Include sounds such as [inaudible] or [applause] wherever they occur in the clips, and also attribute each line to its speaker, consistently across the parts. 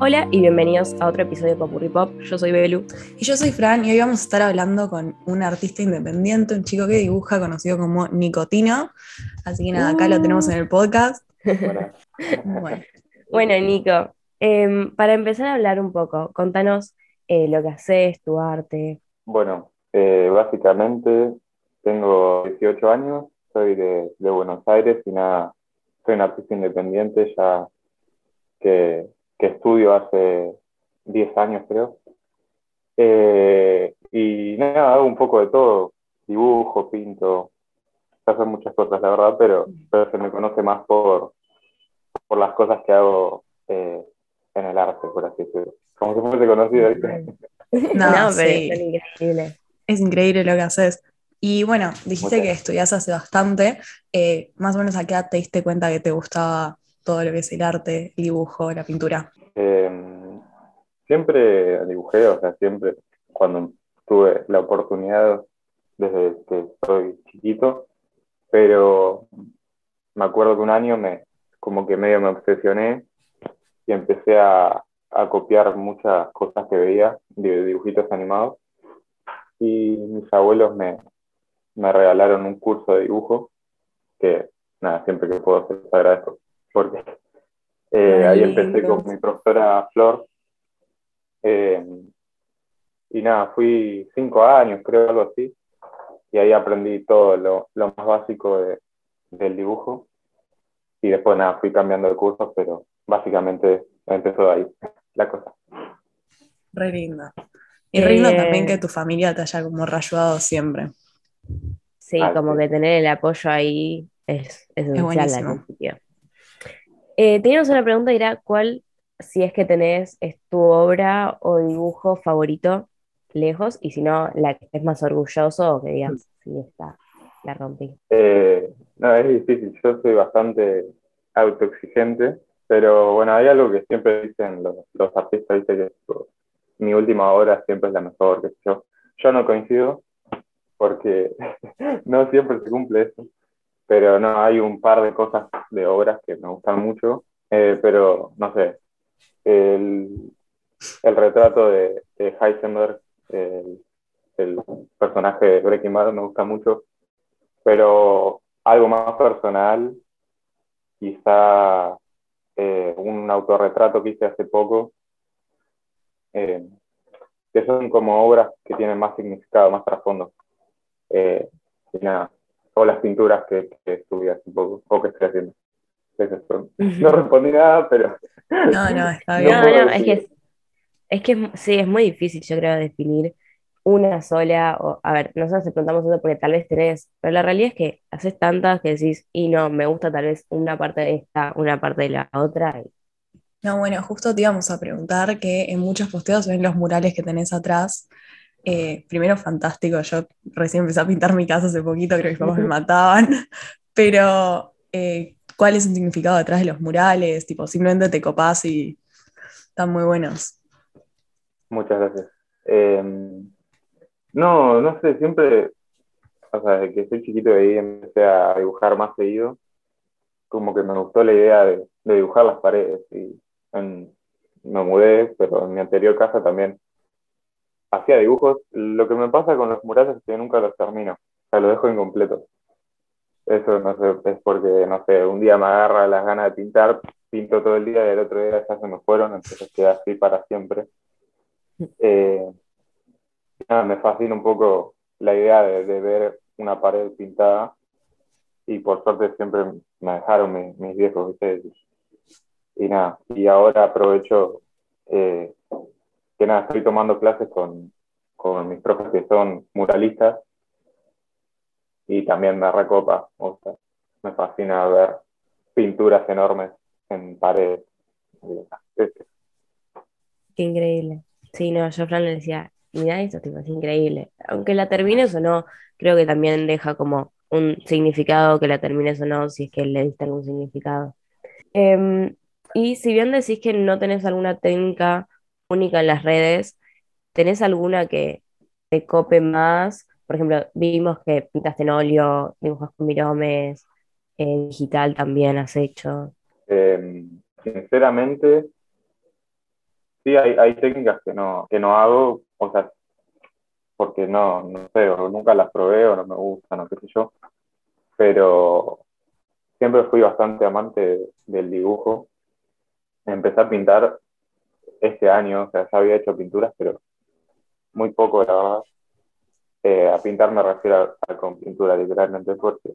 Speaker 1: Hola y bienvenidos a otro episodio de Popurri Pop. Yo soy Belu.
Speaker 2: Y yo soy Fran y hoy vamos a estar hablando con un artista independiente, un chico que dibuja conocido como Nicotino. Así que nada, acá lo tenemos en el podcast. [laughs]
Speaker 1: Bueno, bueno Nico, em, para empezar a hablar un poco, contanos eh, lo que haces, tu arte.
Speaker 3: Bueno, eh, básicamente tengo 18 años, soy de, de Buenos Aires y nada, soy un artista independiente ya que que estudio hace 10 años, creo. Eh, y nada, hago un poco de todo, dibujo, pinto, hago muchas cosas, la verdad, pero, pero se me conoce más por, por las cosas que hago eh, en el arte, por así decirlo. Como si fuese conocido. [laughs]
Speaker 2: No, sí. es increíble. Es increíble lo que haces. Y bueno, dijiste que estudias hace bastante. Eh, más o menos a qué edad te diste cuenta que te gustaba todo lo que es el arte, el dibujo, la pintura?
Speaker 3: Em, siempre dibujé, o sea, siempre cuando tuve la oportunidad desde que soy chiquito, pero me acuerdo que un año me, como que medio me obsesioné y empecé a, copiar muchas cosas que veía dibujitos animados y mis abuelos me, me regalaron un curso de dibujo que nada, siempre que puedo les agradezco porque eh, ahí empecé con mi profesora Flor. Eh, y nada, fui cinco años, creo, algo así. Y ahí aprendí todo lo, lo más básico de, del dibujo. Y después nada, fui cambiando de cursos, pero básicamente empezó ahí la cosa.
Speaker 2: Re linda. Y re lindo también que tu familia te haya como ayudado siempre.
Speaker 1: Sí, ah, como que tener el apoyo ahí es, es esencial la eh, teníamos una pregunta, era cuál, si es que tenés, es tu obra o dibujo favorito lejos, y si no, la que estés más orgulloso o que digas, sí, está, la rompí.
Speaker 3: Eh, no, es difícil, yo soy bastante autoexigente, pero bueno, hay algo que siempre dicen los, artistas, dice que mi última obra siempre es la mejor, que yo. Yo no coincido, porque [laughs] no siempre se cumple eso pero no, hay un par de cosas de obras que me gustan mucho, eh, pero no sé, el, el retrato de, Heisenberg, el, el, personaje de Breaking Bad me gusta mucho, pero algo más personal, quizá eh, un autorretrato que hice hace poco, eh, que son como obras que tienen más significado, más trasfondo. y nada, o las pinturas que, que hace poco, o que estoy haciendo. No respondí nada, pero...
Speaker 2: No, no, [laughs] está bien.
Speaker 1: No, no, es que, es que sí, es muy difícil, yo creo, definir una sola, o, a ver, nosotros te preguntamos eso porque tal vez tenés, pero la realidad es que haces tantas que decís, y no, me gusta tal vez una parte de esta, una parte de la otra.
Speaker 2: No, bueno, justo te íbamos a preguntar que en muchos posteos ven los murales que tenés atrás, eh, primero, fantástico. Yo recién empecé a pintar mi casa hace poquito, creo que mis papás me mataban. [laughs] Pero, eh, ¿cuál es el significado detrás de los murales? Tipo, simplemente te copás y están muy buenos.
Speaker 3: Muchas gracias. Em, no, no sé, siempre, o sea, desde que soy chiquito de ahí empecé a dibujar más seguido. Como que me gustó la idea de, dibujar las paredes. Y me mudé, pero en mi anterior casa también hacía dibujos. Lo que me pasa con los murales es que nunca los termino, o sea, los dejo incompletos. Eso no sé, es porque, no sé, un día me agarra las ganas de pintar, pinto todo el día y el otro día ya se me fueron, entonces queda así para siempre. Eh, me fascina un poco la idea de, ver una pared pintada y por suerte siempre me dejaron mis, viejos, ustedes Y nada, y ahora aprovecho eh, que nada, estoy tomando clases con, con mis profes que son muralistas y también me recopa, me fascina ver pinturas enormes en paredes.
Speaker 1: Qué increíble. Sí, no, yo Fran le decía, mira esto, tipo, es increíble. Aunque la termines o no, creo que también deja como un significado que la termines o no, si es que le diste algún significado. Em, y si bien decís que no tenés alguna técnica única en las redes. ¿Tenés alguna que te cope más? Por ejemplo, vimos que pintaste en óleo, dibujas con miromes, digital también has hecho.
Speaker 3: Em, sinceramente, sí hay, hay técnicas que no, que no hago, o sea, porque no, no sé, o nunca las probé o no me gustan o qué sé yo, pero siempre fui bastante amante del dibujo. Empecé a pintar este año, o sea, ya había hecho pinturas, pero muy poco, la verdad. Eh, a pintar me refiero a, con pintura, literalmente, porque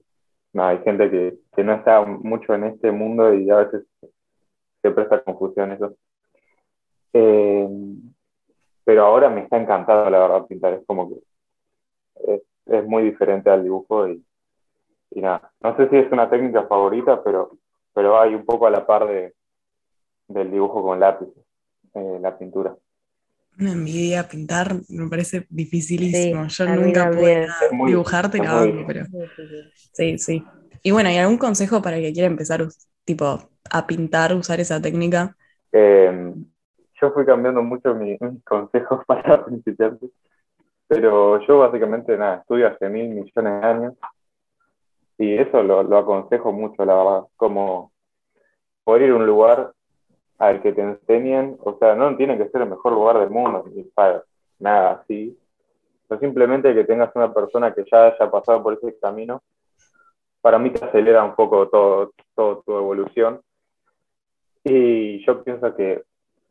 Speaker 3: hay gente que, que, no está mucho en este mundo y a veces se presta confusión eso. Eh, pero ahora me está encantado, la verdad, pintar. Es como que es, es muy diferente al dibujo y, y, nada. No sé si es una técnica favorita, pero, pero hay un poco a la par de, del dibujo con lápiz, eh, la pintura.
Speaker 2: Una envidia pintar, me parece dificilísimo. Yo nunca pude dibujarte, no, pero. Sí, sí. Y bueno, ¿hay algún consejo para el que quiera empezar, tipo, a pintar, usar esa técnica?
Speaker 3: Eh, yo fui cambiando mucho [laughs] mis, consejos [laughs] para principiantes, pero yo básicamente nada, estudio hace mil millones de años y eso lo, lo aconsejo mucho, la verdad, como poder ir a un lugar al que te enseñen, o sea, no tiene que ser el mejor lugar del mundo, ni para nada así, pero simplemente que tengas una persona que ya haya pasado por ese camino, para mí te acelera un poco todo, todo tu evolución. Y yo pienso que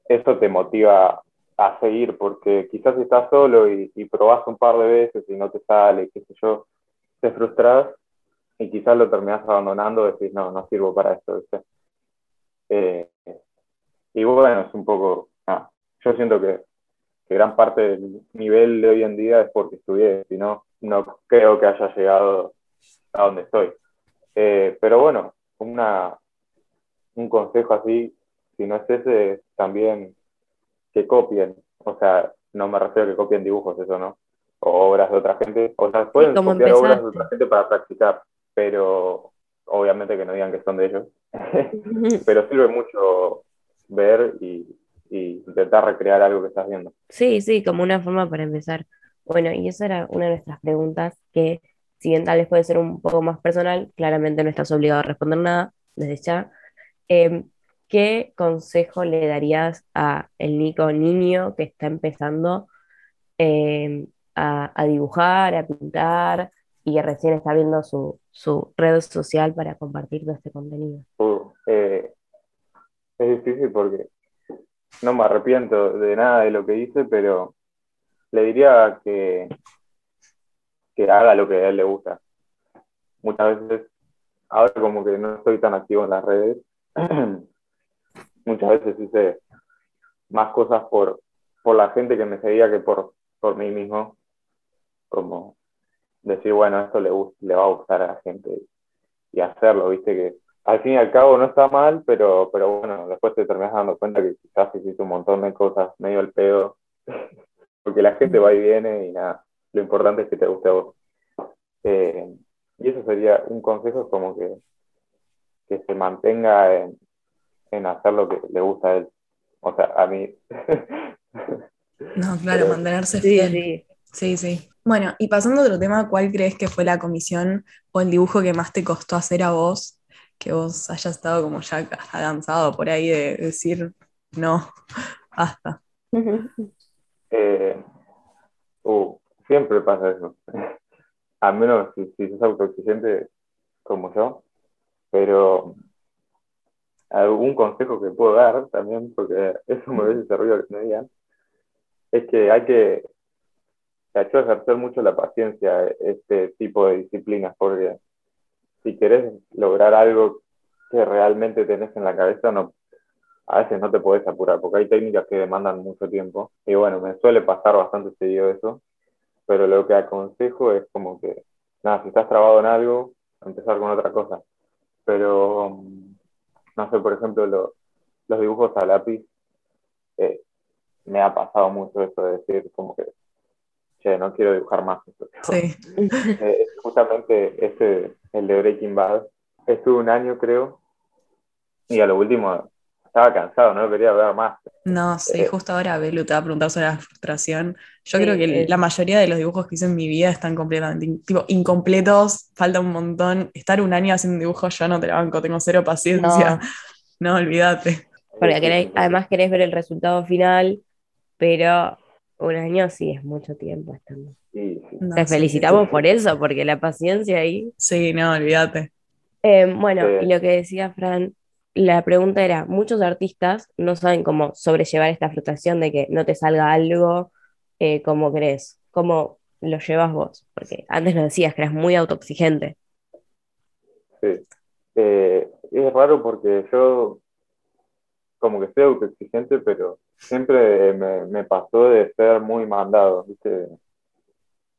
Speaker 3: eso te motiva a seguir, porque quizás estás solo y, y probás un par de veces y no te sale, qué sé yo, te frustras y quizás lo terminas abandonando, decís, no, no sirvo para esto, eh, y bueno, es un poco, ah, yo siento que, que, gran parte del nivel de hoy en día es porque estudié, si no, no creo que haya llegado a donde estoy. Eh, pero bueno, una, un consejo así, si no es ese, también que copien. O sea, no me refiero a que copien dibujos, eso no. O obras de otra gente. O sea, pueden copiar empezaste? obras de otra gente para practicar, pero obviamente que no digan que son de ellos. [laughs] pero sirve mucho ver y, y, intentar recrear algo que estás viendo.
Speaker 1: Sí, sí, como una forma para empezar. Bueno, y esa era una de nuestras preguntas que, si bien tal vez puede ser un poco más personal, claramente no estás obligado a responder nada desde ya. Eh, ¿qué consejo le darías a el Nico niño que está empezando eh, a, a, dibujar, a pintar y que recién está viendo su, su red social para compartir todo este contenido?
Speaker 3: Uh, eh, es difícil porque no me arrepiento de nada de lo que hice, pero le diría que, que haga lo que a él le gusta. Muchas veces, ahora como que no estoy tan activo en las redes, [clears throat] muchas veces hice más cosas por, por la gente que me seguía que por, por mí mismo. Como decir, bueno, esto le, le va a gustar a la gente y hacerlo, viste que al fin y al cabo no está mal, pero, pero bueno, después te terminas dando cuenta que quizás hiciste un montón de cosas medio al pedo, [laughs] porque la gente va y viene y nada, lo importante es que te guste a vos. Eh, y eso sería un consejo como que, que se mantenga en, en hacer lo que le gusta a él. O sea, a mí. [laughs]
Speaker 2: no, claro, mantenerse fiel. Sí, sí, sí. Bueno, y pasando a otro tema, ¿cuál crees que fue la comisión o el dibujo que más te costó hacer a vos? Que vos hayas estado como ya cansado por ahí de decir, no, [laughs] basta.
Speaker 3: Eh, uh, siempre pasa eso. [laughs] Al menos si, si sos autoexigente como yo. Pero algún consejo que puedo dar también, porque eso me hubiese servido que me digan, es que hay que, hecho ejercer mucho la paciencia este tipo de disciplinas, porque si querés lograr algo que realmente tenés en la cabeza, no, a veces no te podés apurar, porque hay técnicas que demandan mucho tiempo, y bueno, me suele pasar bastante seguido eso, pero lo que aconsejo es como que, nada, si estás trabado en algo, empezar con otra cosa, pero no sé, por ejemplo, lo, los dibujos a lápiz, eh, me ha pasado mucho eso de decir como que, che, no quiero dibujar más.
Speaker 2: Sí. [laughs]
Speaker 3: Eh, justamente este, el de Breaking Bad, estuve un año creo, y a lo último estaba cansado, no quería ver más.
Speaker 2: No, sí, eh, justo ahora Belu te va a preguntar sobre la frustración. Yo sí, creo que eh, la mayoría de los dibujos que hice en mi vida están completamente tipo, incompletos, falta un montón. Estar un año haciendo un dibujo yo no te la banco, tengo cero paciencia. No, [laughs] no olvídate.
Speaker 1: Porque
Speaker 3: Sí, sí,
Speaker 1: querés-
Speaker 3: sí.
Speaker 1: además querés ver el resultado final, pero un año sí es mucho tiempo. estando.
Speaker 3: Sí, sí.
Speaker 2: No,
Speaker 1: Te
Speaker 2: sí,
Speaker 1: felicitamos
Speaker 3: sí.
Speaker 1: por eso, porque la paciencia ahí.
Speaker 2: Sí, no, olvídate.
Speaker 1: Eh, bueno, y lo que decía Fran, la pregunta era, muchos artistas no saben cómo sobrellevar esta frustración de que no te salga algo eh, como crees, cómo lo llevas vos, porque antes nos decías que eras muy autoexigente.
Speaker 3: Sí. Eh, es raro porque yo como que soy autoexigente, pero siempre me, me pasó de ser muy mandado, ¿viste?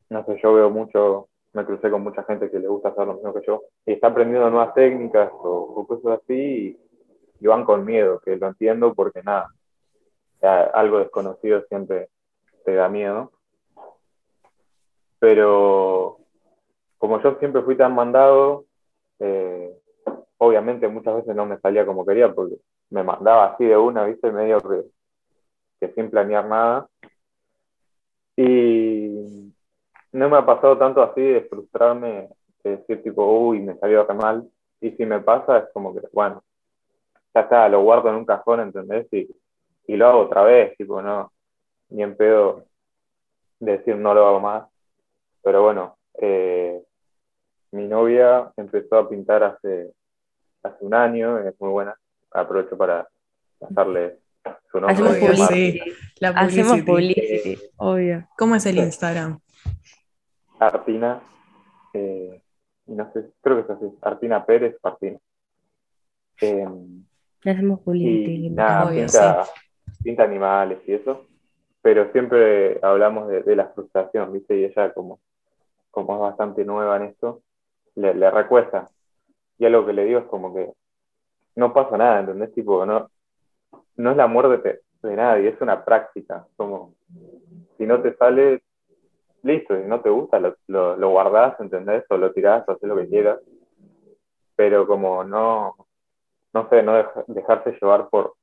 Speaker 3: No sé, yo veo mucho, me crucé con mucha gente que le gusta hacer lo mismo que yo y está aprendiendo nuevas técnicas o, cosas así y, van con miedo, que lo entiendo porque nada, algo desconocido siempre te da miedo. Pero como yo siempre fui tan mandado, eh, obviamente muchas veces no me salía como quería porque me mandaba así de una, viste, medio que, sin planear nada. Y no me ha pasado tanto así de frustrarme, de decir tipo, uy, me salió re mal. Y si me pasa es como que, bueno, ya está, lo guardo en un cajón, ¿entendés? Y, y lo hago otra vez, tipo, no, ni en pedo decir no lo hago más. Pero bueno, eh, mi novia empezó a pintar hace, hace un año, es muy buena. Aprovecho para pasarle.
Speaker 1: Hacemos
Speaker 2: sí. La
Speaker 1: Hacemos
Speaker 2: publicity.
Speaker 1: publicity, obvio.
Speaker 2: ¿Cómo es el
Speaker 3: Sí.
Speaker 2: Instagram?
Speaker 3: Artina, eh, no sé, creo que es así, Artina Pérez Artina. Eh,
Speaker 1: hacemos publicity.
Speaker 3: y nada,
Speaker 2: Obvio,
Speaker 3: pinta, pinta animales y eso, pero siempre hablamos de, de la frustración, ¿viste? Y ella como, como es bastante nueva en esto, le, le recuesta. Y algo que le digo es como que no pasa nada, ¿entendés? Tipo, no, no es la muerte de, nadie, es una práctica. Como, si no te sale, listo, si no te gusta, lo, lo, lo guardás, ¿entendés? O lo tirás, haces lo que quieras. Pero como no, no sé, no deja- dejarse llevar por,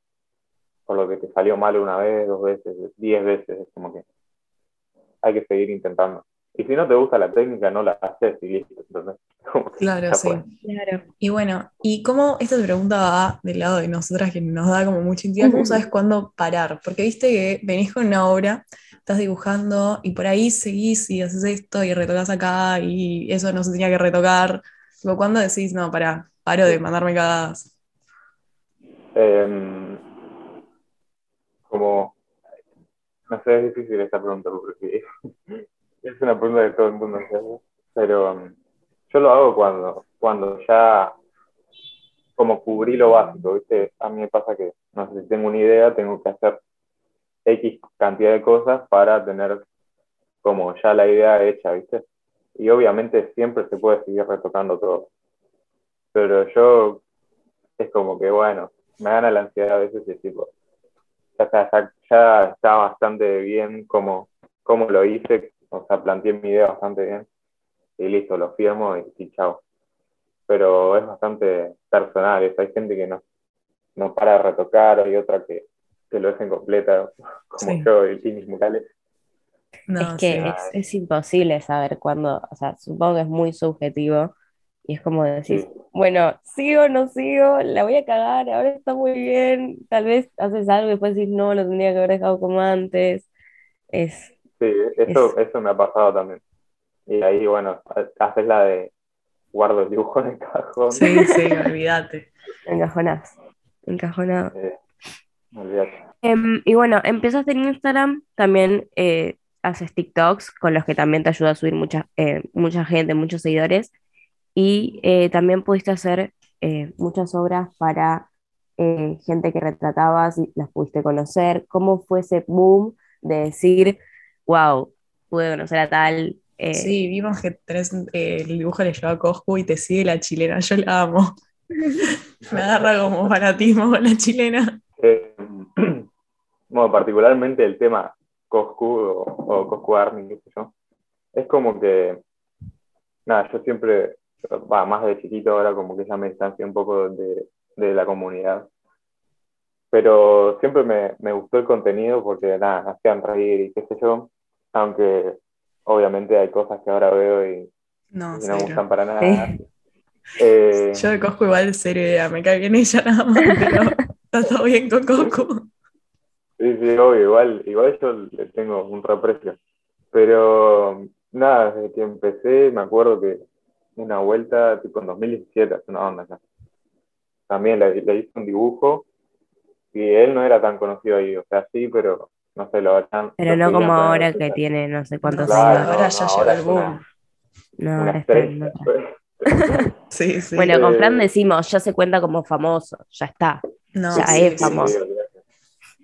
Speaker 3: por lo que te salió mal una vez, dos veces, diez veces, es como que hay que seguir intentando. Y si no te gusta la técnica, no la haces y listo. [laughs] que
Speaker 2: Claro, sí.
Speaker 1: Claro.
Speaker 2: Y bueno, ¿y cómo esta pregunta va del lado de nosotras que nos da como mucha intimidad? ¿Cómo sabes cuándo parar? Porque viste que venís con una obra, estás dibujando y por ahí seguís y haces esto y retocas acá y eso no se tenía que retocar. Tipo, ¿Cuándo decís, no, pará, paro de mandarme cagadas?
Speaker 3: Em, como, no sé, es difícil esta pregunta porque es una pregunta que todo el mundo pero em, yo lo hago cuando, cuando ya como cubrí lo básico, ¿viste? A mí me pasa que, no sé, si tengo una idea, tengo que hacer X cantidad de cosas para tener como ya la idea hecha, ¿viste? Y obviamente siempre se puede seguir retocando todo. Pero yo es como que, bueno, me gana la ansiedad a veces y tipo, ya ya, ya está bastante bien como, como lo hice, o sea, planteé mi idea bastante bien y listo, lo firmo y, y chao. Pero es bastante personal, eso. hay gente que no, no para de retocar, hay otra que, que lo dejen completa, [laughs] como
Speaker 2: Sí.
Speaker 3: yo y, y mis murales.
Speaker 2: No,
Speaker 1: es que
Speaker 2: sí.
Speaker 1: es, es imposible saber cuándo, o sea, supongo que es muy subjetivo y es como decir,
Speaker 3: Sí.
Speaker 1: bueno, sigo, no sigo, la voy a cagar, ahora está muy bien, tal vez haces algo y después decís, no, lo tendría que haber dejado como antes. Es,
Speaker 3: Sí, eso, eso me ha pasado también. Y ahí, bueno, haces la de guardo el dibujo en el cajón.
Speaker 2: Sí, sí, olvídate.
Speaker 1: encajonás, encajonado.
Speaker 3: Eh, olvídate.
Speaker 1: Em, y bueno, empezaste en Instagram, también eh, haces TikToks con los que también te ayuda a subir mucha, eh, mucha gente, muchos seguidores. Y eh, también pudiste hacer eh, muchas obras para eh, gente que retratabas y las pudiste conocer. ¿Cómo fue ese boom de decir, wow, pude conocer a tal? eh,
Speaker 2: Sí, vimos que tenés eh, el dibujo le lleva a Coscu y te sigue la chilena, yo la amo. [laughs] Me agarra como fanatismo con la chilena.
Speaker 3: Eh, [clears throat] bueno, particularmente el tema Coscu o, o Coscu Army, qué sé yo, es como que, nada, yo siempre, va, más de chiquito ahora como que ya me distancié un poco de, de la comunidad, pero siempre me, me gustó el contenido porque, nada, hacían reír y qué sé yo, aunque obviamente hay cosas que ahora veo y,
Speaker 2: No,
Speaker 3: y no me gustan para nada. [laughs] Eh,
Speaker 2: Yo de Coscu igual idea, me cae bien ella nada más, pero [laughs] Está todo bien con Coco.
Speaker 3: Sí, sí, obvio, igual, igual yo le tengo un reprecio. Pero nada, desde que empecé, me acuerdo que una vuelta, tipo en 2017, hace una onda ya. También le, le hice un dibujo y él no era tan conocido ahí, o sea, sí, pero no sé, lo harán.
Speaker 1: Pero no como ahora que tiene no sé cuántos
Speaker 3: Claro,
Speaker 1: seguidores.
Speaker 2: ahora
Speaker 3: no,
Speaker 2: ya llegó
Speaker 3: ahora
Speaker 2: el
Speaker 3: es
Speaker 2: boom.
Speaker 3: una-
Speaker 1: No,
Speaker 3: una
Speaker 1: ahora está en. [laughs]
Speaker 2: Sí, sí.
Speaker 1: Bueno, con Fran decimos, ya se cuenta como famoso, ya está.
Speaker 2: no,
Speaker 1: ya
Speaker 2: sí,
Speaker 1: es famoso.
Speaker 3: Sí, olvídate.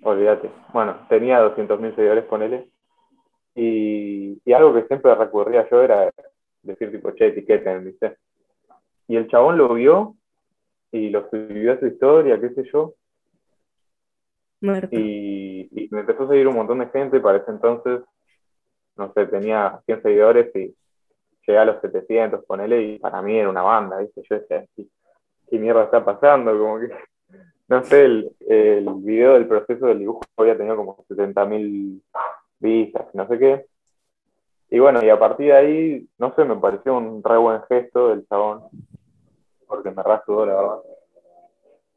Speaker 3: Olvídate. Bueno, tenía 200.000 seguidores, ponele. Y, y algo que siempre recurría yo era decir, tipo, che, etiqueten, ¿viste? Y el chabón lo vio y lo subió a su historia, qué sé yo. Y, y me empezó a seguir un montón de gente. Para ese entonces, no sé, tenía 100 seguidores y llegué a los 700, ponele. Y para mí era una banda, ¿viste? Yo decía, ¿qué, qué mierda está pasando? Como que [laughs] no sé, el, el video del proceso del dibujo había tenido como 70.000 vistas, no sé qué. Y bueno, y a partir de ahí, no sé, me pareció un re buen gesto del chabón, porque me rasudó, la verdad.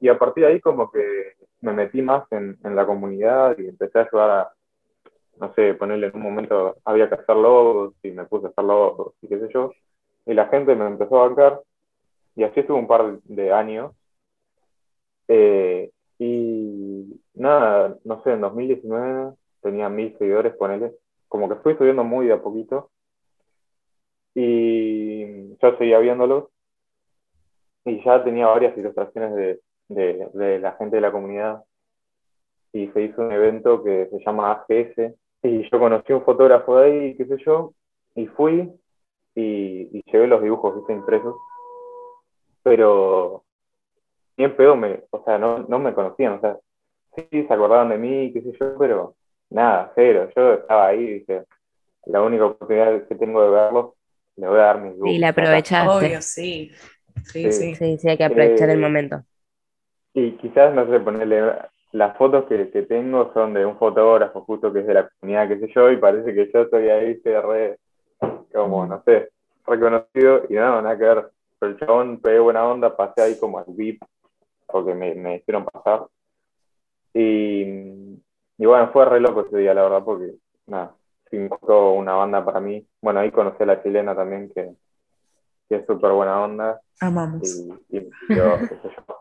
Speaker 3: Y a partir de ahí como que me metí más en, en la comunidad y empecé a ayudar a, no sé, ponerle en un momento, había que hacer logos y me puse a hacer logos y qué sé yo. Y la gente me empezó a bancar y así estuve un par de años. Eh, y nada, no sé, en 2019 tenía mil seguidores, ponele. Como que fui subiendo muy de a poquito. Y yo seguía viéndolos. Y ya tenía varias ilustraciones de, de, de la gente de la comunidad. Y se hizo un evento que se llama AGS. Y yo conocí a un fotógrafo de ahí, qué sé yo. Y fui y, y llevé los dibujos, viste, impresos. Pero bien pedo me, o sea, no, no me conocían, o sea, sí se acordaban de mí, qué sé yo, pero nada, cero. Yo estaba ahí y dije, la única oportunidad que tengo de verlos, le voy a dar mis dibujos.
Speaker 1: Y la aprovechaste.
Speaker 2: Obvio, sí. Sí,
Speaker 3: Sí.
Speaker 2: sí.
Speaker 1: Sí, sí, hay que aprovechar el
Speaker 3: Eh,
Speaker 1: momento.
Speaker 3: Y quizás, no sé, ponerle, las fotos que, que tengo son de un fotógrafo justo que es de la comunidad, qué sé yo, y parece que yo estoy ahí, estoy re, como, no sé, reconocido, y no, nada que ver. Pero el chabón pegué buena onda, pasé ahí como al VIP, porque me, me hicieron pasar. Y, y bueno, fue re loco ese día, la verdad, porque, nada, significó una banda para mí. Bueno, ahí conocí a la chilena también, que, que es súper buena onda
Speaker 2: Amamos.
Speaker 3: y, y yo, qué sé yo.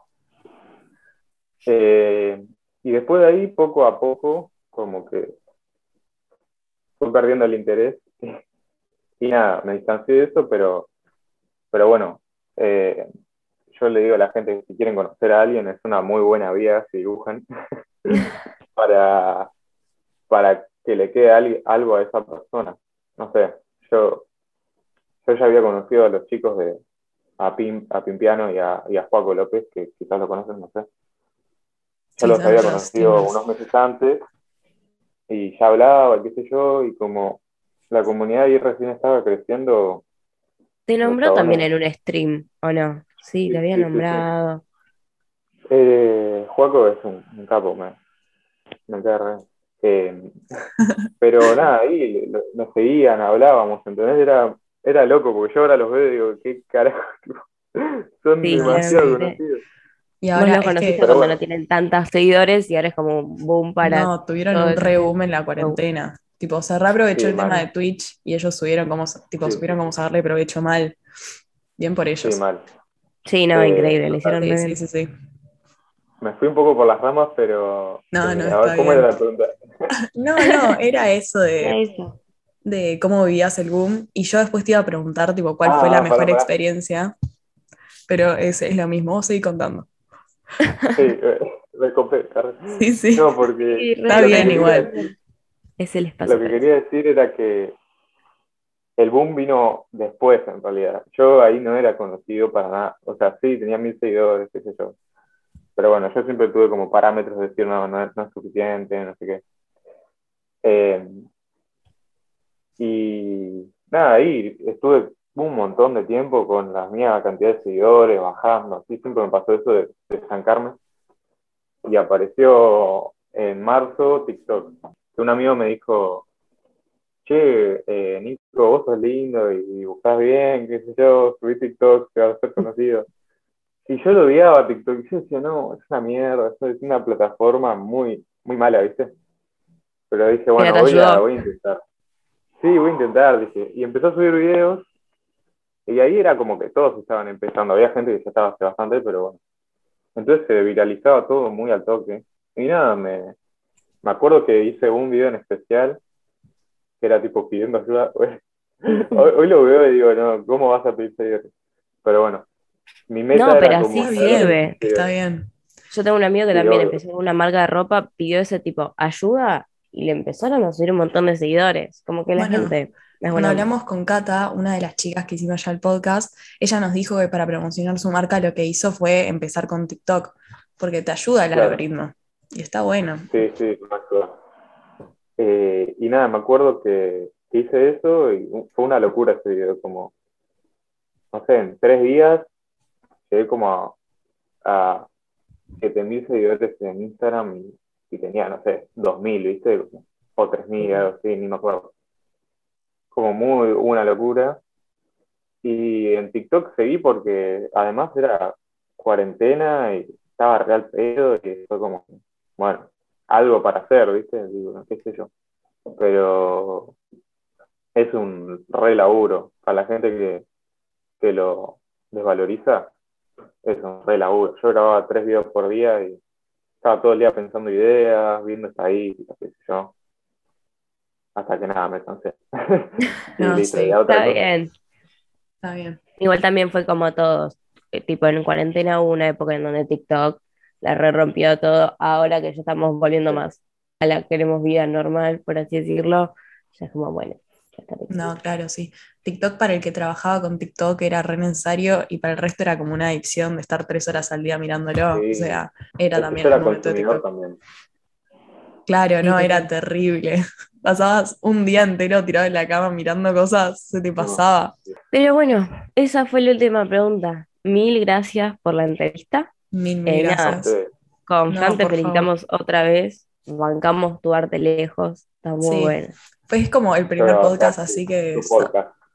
Speaker 3: Eh, y después de ahí, poco a poco, como que fui perdiendo el interés. [laughs] Y nada, me distancié de eso, pero, pero bueno, eh, yo le digo a la gente que si quieren conocer a alguien, es una muy buena vía si dibujan [laughs] [laughs] para, para que le quede algo a esa persona. No sé, yo, yo ya había conocido a los chicos de a, Pim, a Pimpiano y a, y a Juaco López, que quizás lo conocen, no sé. Yo los había conocido unos meses antes y ya hablaba, qué sé yo, y como la comunidad ahí recién estaba creciendo,
Speaker 1: Te nombró también en un stream, ¿o no? Sí,
Speaker 3: Sí,
Speaker 1: te había
Speaker 3: sí, sí, sí.
Speaker 1: nombrado.
Speaker 3: Eh, Juaco es un, un capo, me, me cae re. Eh, [laughs] pero nada, ahí lo- nos seguían, hablábamos, ¿entendés? Era, era loco, porque yo ahora los veo y digo, qué carajo, [laughs] son demasiado conocidos.
Speaker 2: Y
Speaker 1: Vos
Speaker 2: ahora
Speaker 1: los
Speaker 2: es
Speaker 1: conociste
Speaker 2: que
Speaker 1: cuando no tienen tantos seguidores y ahora es como un boom para.
Speaker 2: no, tuvieron un re boom en la cuarentena. Tipo, se reaprovechó
Speaker 3: Sí,
Speaker 2: el tema
Speaker 3: mal.
Speaker 2: de Twitch y ellos subieron cómo, tipo,
Speaker 3: Sí,
Speaker 2: supieron cómo sacarle provecho mal. Bien por ellos.
Speaker 3: Sí, mal.
Speaker 1: Sí, no,
Speaker 3: Eh,
Speaker 1: increíble, le hicieron
Speaker 2: Sí, sí, sí, sí.
Speaker 3: Me fui un poco por las ramas, pero.
Speaker 2: No,
Speaker 3: eh,
Speaker 2: no,
Speaker 3: a ver, ¿cómo
Speaker 2: bien.
Speaker 3: era la pregunta? [laughs]
Speaker 2: No, no, era eso
Speaker 1: Era
Speaker 2: de, [laughs]
Speaker 1: eso.
Speaker 2: de cómo vivías el boom. Y yo después te iba a preguntar, tipo, cuál fue
Speaker 3: Ah,
Speaker 2: la
Speaker 3: pará,
Speaker 2: mejor
Speaker 3: pará.
Speaker 2: experiencia. Pero es, es lo mismo, vos seguís contando.
Speaker 3: Sí, eh, me copé, Carlos.
Speaker 2: Sí, sí.
Speaker 3: No, porque.
Speaker 1: Sí,
Speaker 2: Está bien
Speaker 3: quería
Speaker 2: igual.
Speaker 3: decir-
Speaker 1: Es el espacio.
Speaker 3: Lo que quería decir era que el boom vino después, en realidad. Yo ahí no era conocido para nada. O sea, sí, tenía mil seguidores, qué sé yo. Pero bueno, yo siempre tuve como parámetros de decir, no, no es, no es suficiente, no sé qué. Eh, y nada, ahí estuve un montón de tiempo con la mía cantidad de seguidores, bajando, así siempre me pasó eso de, de estancarme. Y apareció en marzo TikTok. Un amigo me dijo, che, eh, Nico, vos sos lindo y, y buscás bien, qué sé yo, subí TikTok, te vas a ser conocido. y yo lo odiaba TikTok. Y yo decía, no, es una mierda, es una plataforma muy, muy mala, ¿viste? Pero dije, bueno, voy a, voy a intentar. Sí, voy a intentar, dije. Y empezó a subir videos. Y ahí era como que todos estaban empezando. Había gente que ya estaba hace bastante, pero bueno. Entonces se viralizaba todo muy al toque. Y nada, me, me acuerdo que hice un video en especial que era tipo pidiendo ayuda. [laughs] Hoy, lo veo y digo, no, ¿cómo vas a pedir seguidores? Pero bueno, mi meta
Speaker 1: no, pero
Speaker 3: era
Speaker 1: así sirve.
Speaker 2: Está bien.
Speaker 1: Yo tengo un amigo que también empezó con una marca de ropa, pidió ese tipo ayuda y le empezaron a subir un montón de seguidores. Como que la gente.
Speaker 2: Cuando hablamos con Cata, una de las chicas que hicimos ya el podcast, ella nos dijo que para promocionar su marca lo que hizo fue empezar con TikTok, porque te ayuda el algoritmo. Y está bueno.
Speaker 3: Sí, sí, me ayuda. Eh, y nada, me acuerdo que, hice eso y fue una locura ese video, como, no sé, en tres días llegué como a, 7000 seguidores en Instagram y, tenía, no sé, 2000, ¿viste? O 3000, algo así, ni me acuerdo. Como muy una locura. Y en TikTok seguí porque además era cuarentena y estaba real pedo y fue como, bueno, algo para hacer, ¿viste? Digo, qué sé yo. Pero es un re laburo. Para la gente que, que lo desvaloriza, es un re laburo. Yo grababa tres videos por día y estaba todo el día pensando ideas, viendo estadísticas, qué sé yo. Hasta que nada, me cansé. [laughs] [laughs]
Speaker 1: no, sí, está bien.
Speaker 2: Está bien.
Speaker 1: Igual también fue como todos. Eh, tipo, en cuarentena hubo una época en donde TikTok la re rompió todo. Ahora que ya estamos volviendo más a la que queremos vida normal, por así decirlo, ya es como, bueno,
Speaker 2: no, claro, sí. TikTok para el que trabajaba con TikTok era re necesario y para el resto era como una adicción de estar tres horas al día mirándolo. O sea, era también
Speaker 3: un momento de TikTok. También.
Speaker 2: Claro, no, era [laughs] terrible. Pasabas un día entero tirado en la cama mirando cosas, se te pasaba.
Speaker 1: Pero bueno, esa fue la última pregunta. Mil gracias por la entrevista.
Speaker 2: Mil, mil eh, gracias.
Speaker 1: Con te felicitamos otra vez. Bancamos tu arte lejos. Está muy bueno.
Speaker 2: Fue como el primer podcast, así que.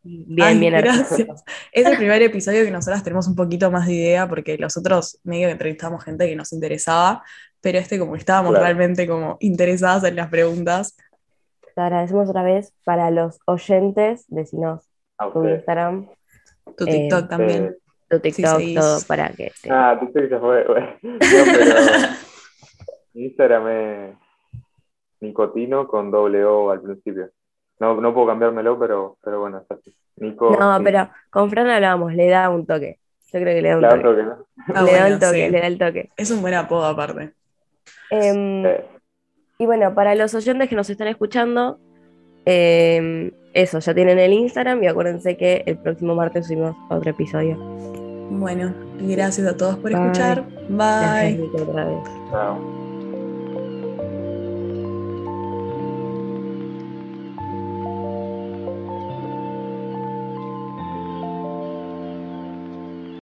Speaker 1: Bien, bien.
Speaker 2: Gracias. Es el primer episodio que nosotras tenemos un poquito más de idea, porque los otros medio que entrevistamos gente que nos interesaba, pero este como estábamos realmente como interesadas en las preguntas.
Speaker 1: Te agradecemos otra vez para los oyentes, decinos tu Instagram.
Speaker 2: Tu TikTok eh, también
Speaker 1: tu TikTok, todo para que.
Speaker 3: Ah, TikTok ya fue. [laughs] No, pero [laughs] Instagram es Nicotino con doble O al principio. No, no puedo cambiármelo, pero, pero bueno, está así. Nico,
Speaker 1: no, pero con Fran hablábamos, le da un toque. Yo creo que le da un toque.
Speaker 2: Ah,
Speaker 1: le da un toque, le da el toque.
Speaker 2: Es un buen apodo aparte.
Speaker 1: Em, y bueno, para los oyentes que nos están escuchando, em, eso, ya tienen el Instagram y acuérdense que el próximo martes subimos otro episodio.
Speaker 2: Bueno, gracias a todos por escuchar. Bye.
Speaker 1: Gracias, otra vez.
Speaker 3: Chao.